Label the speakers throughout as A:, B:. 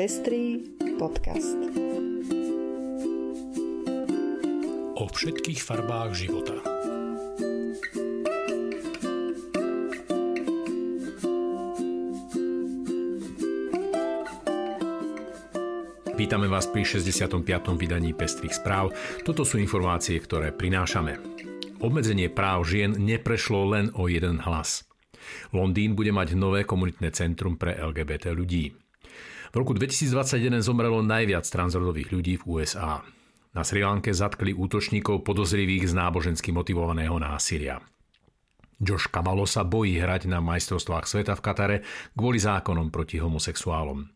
A: Pestrý podcast.
B: O všetkých farbách života. Vítame vás pri 65. vydaní Pestrých správ. Toto sú informácie, ktoré prinášame. Obmedzenie práv žien neprešlo len o jeden hlas. Londýn bude mať nové komunitné centrum pre LGBT ľudí. V roku 2021 zomrelo najviac transrodových ľudí v USA. Na Sri Lanke zatkli útočníkov podozrivých z nábožensky motivovaného násilia. Josh Kamalo sa bojí hrať na majstrovstvách sveta v Katare kvôli zákonom proti homosexuálom.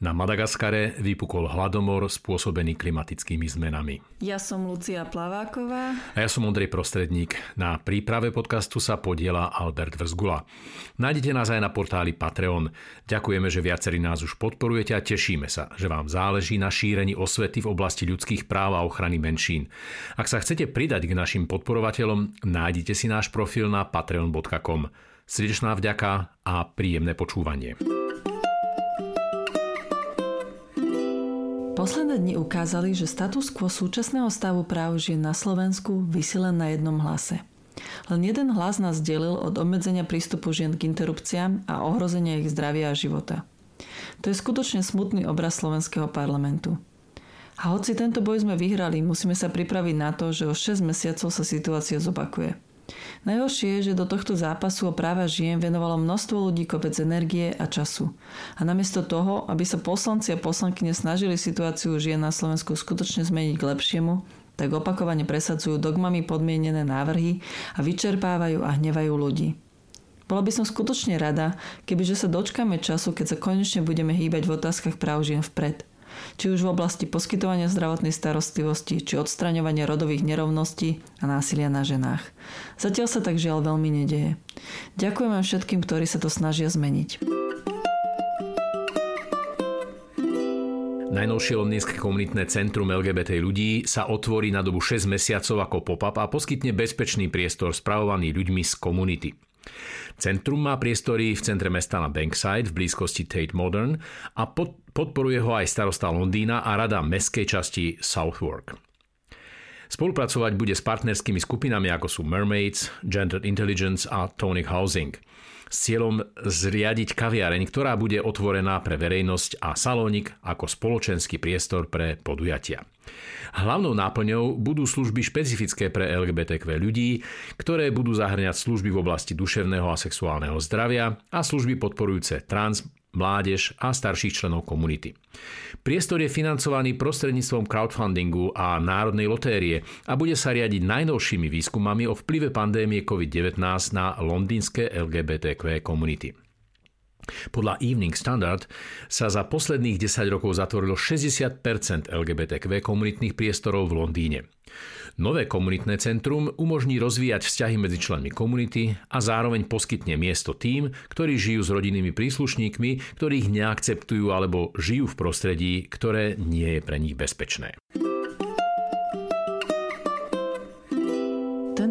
B: Na Madagaskare vypukol hladomor spôsobený klimatickými zmenami.
C: Ja som Lucia Plaváková.
B: A ja som Ondrej Prostredník. Na príprave podcastu sa podiela Albert Vrzgula. Nájdete nás aj na portáli Patreon. Ďakujeme, že viacerí nás už podporujete a tešíme sa, že vám záleží na šírení osvety v oblasti ľudských práv a ochrany menšín. Ak sa chcete pridať k našim podporovateľom, nájdite si náš profil na patreon.com. Srdečná vďaka a príjemné počúvanie.
C: Posledné dni ukázali, že status quo súčasného stavu práv žien na Slovensku vysí na jednom hlase. Len jeden hlas nás delil od obmedzenia prístupu žien k interrupciám a ohrozenia ich zdravia a života. To je skutočne smutný obraz slovenského parlamentu. A hoci tento boj sme vyhrali, musíme sa pripraviť na to, že o 6 mesiacov sa situácia zopakuje. Najhoršie je, že do tohto zápasu o práva žien venovalo množstvo ľudí kopec energie a času. A namiesto toho, aby sa poslanci a poslankyne snažili situáciu žien na Slovensku skutočne zmeniť k lepšiemu, tak opakovane presadzujú dogmami podmienené návrhy a vyčerpávajú a hnevajú ľudí. Bola by som skutočne rada, kebyže sa dočkáme času, keď sa konečne budeme hýbať v otázkach práv žien vpred – či už v oblasti poskytovania zdravotnej starostlivosti, či odstraňovania rodových nerovností a násilia na ženách. Zatiaľ sa tak žiaľ veľmi nedeje. Ďakujeme všetkým, ktorí sa to snažia zmeniť.
B: Najnovšie londýnske komunitné centrum LGBT ľudí sa otvorí na dobu 6 mesiacov ako pop-up a poskytne bezpečný priestor spravovaný ľuďmi z komunity. Centrum má priestory v centre mesta na Bankside v blízkosti Tate Modern a pod, podporuje ho aj starosta Londýna a rada mestskej časti Southwark. Spolupracovať bude s partnerskými skupinami ako sú Mermaids, Gendered Intelligence a Tonic Housing – s cieľom zriadiť kaviareň, ktorá bude otvorená pre verejnosť a salónik ako spoločenský priestor pre podujatia. Hlavnou náplňou budú služby špecifické pre LGBTQ ľudí, ktoré budú zahrňať služby v oblasti duševného a sexuálneho zdravia a služby podporujúce trans, mládež a starších členov komunity. Priestor je financovaný prostredníctvom crowdfundingu a národnej lotérie a bude sa riadiť najnovšími výskumami o vplyve pandémie COVID-19 na londýnske LGBTQ komunity. Podľa Evening Standard sa za posledných 10 rokov zatvorilo 60% LGBTQ komunitných priestorov v Londýne. Nové komunitné centrum umožní rozvíjať vzťahy medzi členmi komunity a zároveň poskytne miesto tým, ktorí žijú s rodinnými príslušníkmi, ktorých neakceptujú alebo žijú v prostredí, ktoré nie je pre nich bezpečné.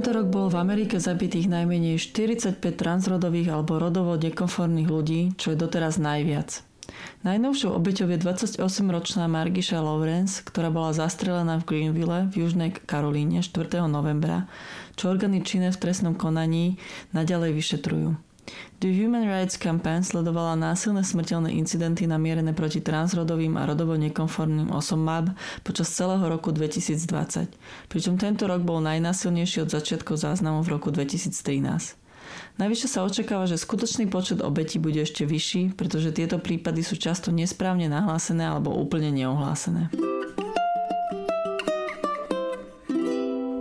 C: Rok bol v Amerike zabitých najmenej 45 transrodových alebo rodovo nekonformných ľudí, čo je doteraz najviac. Najnovšou obeťou je 28-ročná Margisha Lawrence, ktorá bola zastrelená v Greenville v Južnej Karolíne 4. novembra, čo orgány činné v trestnom konaní naďalej vyšetrujú. The Human Rights Campaign sledovala násilné smrteľné incidenty namierené proti transrodovým a rodovo nekonformným osobám počas celého roku 2020, pričom tento rok bol najnásilnejší od začiatkov záznamov v roku 2013. Najvyššie sa očakáva, že skutočný počet obetí bude ešte vyšší, pretože tieto prípady sú často nesprávne nahlásené alebo úplne neohlásené.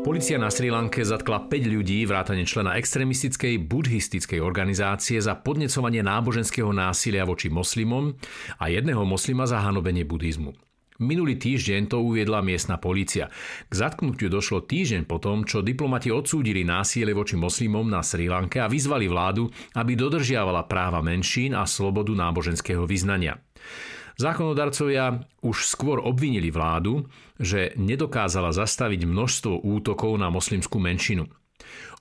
B: Polícia na Sri Lanke zatkla 5 ľudí vrátane člena extrémistickej buddhistickej organizácie za podnecovanie náboženského násilia voči moslimom a jedného moslima za hanobenie buddhizmu. Minulý týždeň to uviedla miestna polícia. K zatknutiu došlo týždeň potom, čo diplomati odsúdili násilie voči moslimom na Sri Lanke a vyzvali vládu, aby dodržiavala práva menšín a slobodu náboženského vyznania. Zákonodarcovia už skôr obvinili vládu, že nedokázala zastaviť množstvo útokov na moslimskú menšinu.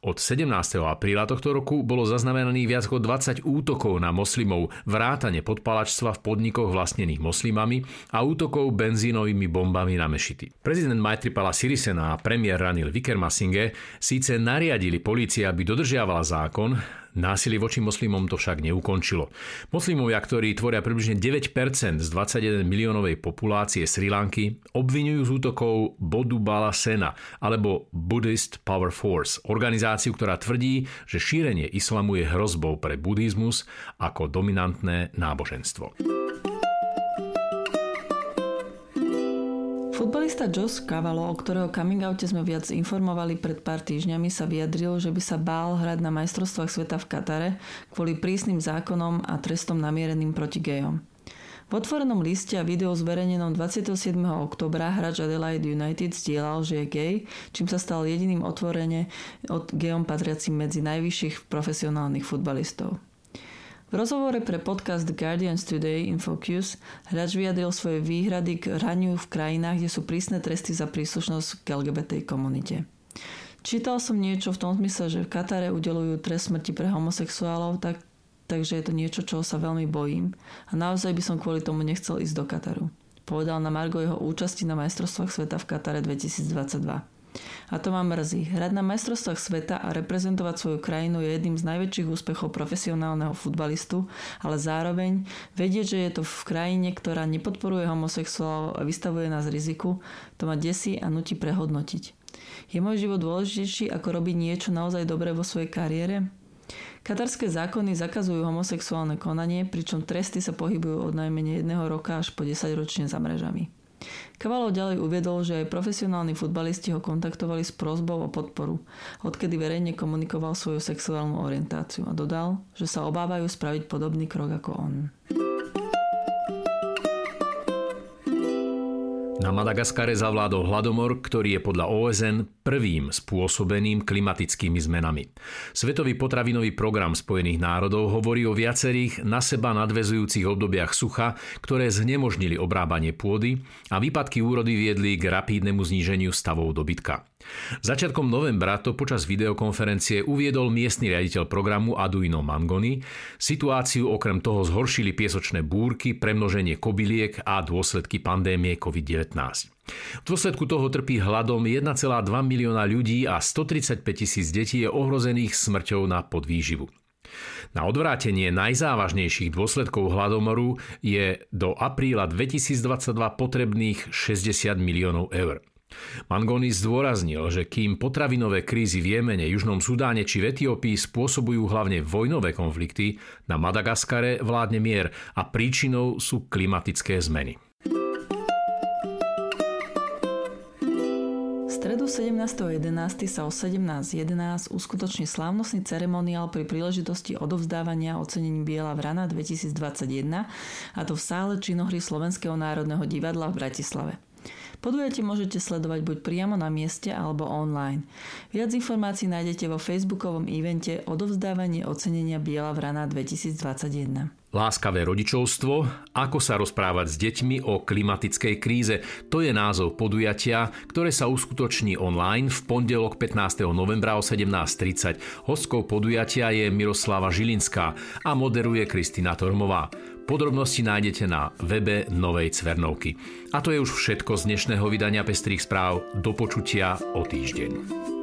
B: Od 17. apríla tohto roku bolo zaznamenaných viac ako 20 útokov na moslimov, vrátane podpalačstva v podnikoch vlastnených moslimami a útokov benzínovými bombami na mešity. Prezident Maitripala Sirisena a premiér Ranil Vikermasinge síce nariadili polícii, aby dodržiavala zákon, Násilie voči moslimom to však neukončilo. Moslimovia, ktorí tvoria približne 9% z 21 miliónovej populácie Sri Lanky, obvinujú z útokov Bodu Bala Sena alebo Buddhist Power Force, organizáciu, ktorá tvrdí, že šírenie islamu je hrozbou pre buddhizmus ako dominantné náboženstvo.
C: Futbalista Josh Cavallo, o ktorého coming oute sme viac informovali pred pár týždňami, sa vyjadril, že by sa bál hrať na majstrovstvách sveta v Katare kvôli prísnym zákonom a trestom namiereným proti gejom. V otvorenom liste a videu zverejnenom 27. oktobra hráč Adelaide United zdieľal, že je gay, čím sa stal jediným otvorene od gejom patriacim medzi najvyšších profesionálnych futbalistov. V rozhovore pre podcast Guardians Today in Focus hráč vyjadril svoje výhrady k hraniu v krajinách, kde sú prísne tresty za príslušnosť k LGBT komunite. Čítal som niečo v tom zmysle, že v Katare udelujú trest smrti pre homosexuálov, tak, takže je to niečo, čoho sa veľmi bojím a naozaj by som kvôli tomu nechcel ísť do Kataru. Povedal na Margo jeho účasti na majstrovstvách sveta v Katare 2022. A to ma mrzí. Hrať na majstrovstvách sveta a reprezentovať svoju krajinu je jedným z najväčších úspechov profesionálneho futbalistu, ale zároveň vedieť, že je to v krajine, ktorá nepodporuje homosexuálov a vystavuje nás riziku, to ma desí a nutí prehodnotiť. Je môj život dôležitejší ako robiť niečo naozaj dobré vo svojej kariére? Katarské zákony zakazujú homosexuálne konanie, pričom tresty sa pohybujú od najmenej jedného roka až po 10 ročne za mrežami. Kavalov ďalej uviedol, že aj profesionálni futbalisti ho kontaktovali s prozbou o podporu, odkedy verejne komunikoval svoju sexuálnu orientáciu a dodal, že sa obávajú spraviť podobný krok ako on.
B: Na Madagaskare zavládol hladomor, ktorý je podľa OSN prvým spôsobeným klimatickými zmenami. Svetový potravinový program Spojených národov hovorí o viacerých na seba nadvezujúcich obdobiach sucha, ktoré znemožnili obrábanie pôdy a výpadky úrody viedli k rapídnemu zníženiu stavov dobytka. Začiatkom novembra to počas videokonferencie uviedol miestny riaditeľ programu Aduino Mangoni. Situáciu okrem toho zhoršili piesočné búrky, premnoženie kobyliek a dôsledky pandémie COVID-19. V dôsledku toho trpí hladom 1,2 milióna ľudí a 135 tisíc detí je ohrozených smrťou na podvýživu. Na odvrátenie najzávažnejších dôsledkov hladomoru je do apríla 2022 potrebných 60 miliónov eur. Mangoni zdôraznil, že kým potravinové krízy v Jemene, Južnom Sudáne či v Etiópii spôsobujú hlavne vojnové konflikty, na Madagaskare vládne mier a príčinou sú klimatické zmeny.
C: stredu 17.11. sa o 17.11 uskutoční slávnostný ceremoniál pri príležitosti odovzdávania ocenení Biela vrana 2021 a to v sále činohry Slovenského národného divadla v Bratislave. Podujatie môžete sledovať buď priamo na mieste alebo online. Viac informácií nájdete vo facebookovom evente Odovzdávanie ocenenia Biela vrana 2021.
B: Láskavé rodičovstvo, ako sa rozprávať s deťmi o klimatickej kríze, to je názov podujatia, ktoré sa uskutoční online v pondelok 15. novembra o 17.30. Hostkou podujatia je Miroslava Žilinská a moderuje Kristina Tormová. Podrobnosti nájdete na webe Novej Cvernovky. A to je už všetko z dnešného vydania Pestrých správ. Do počutia o týždeň.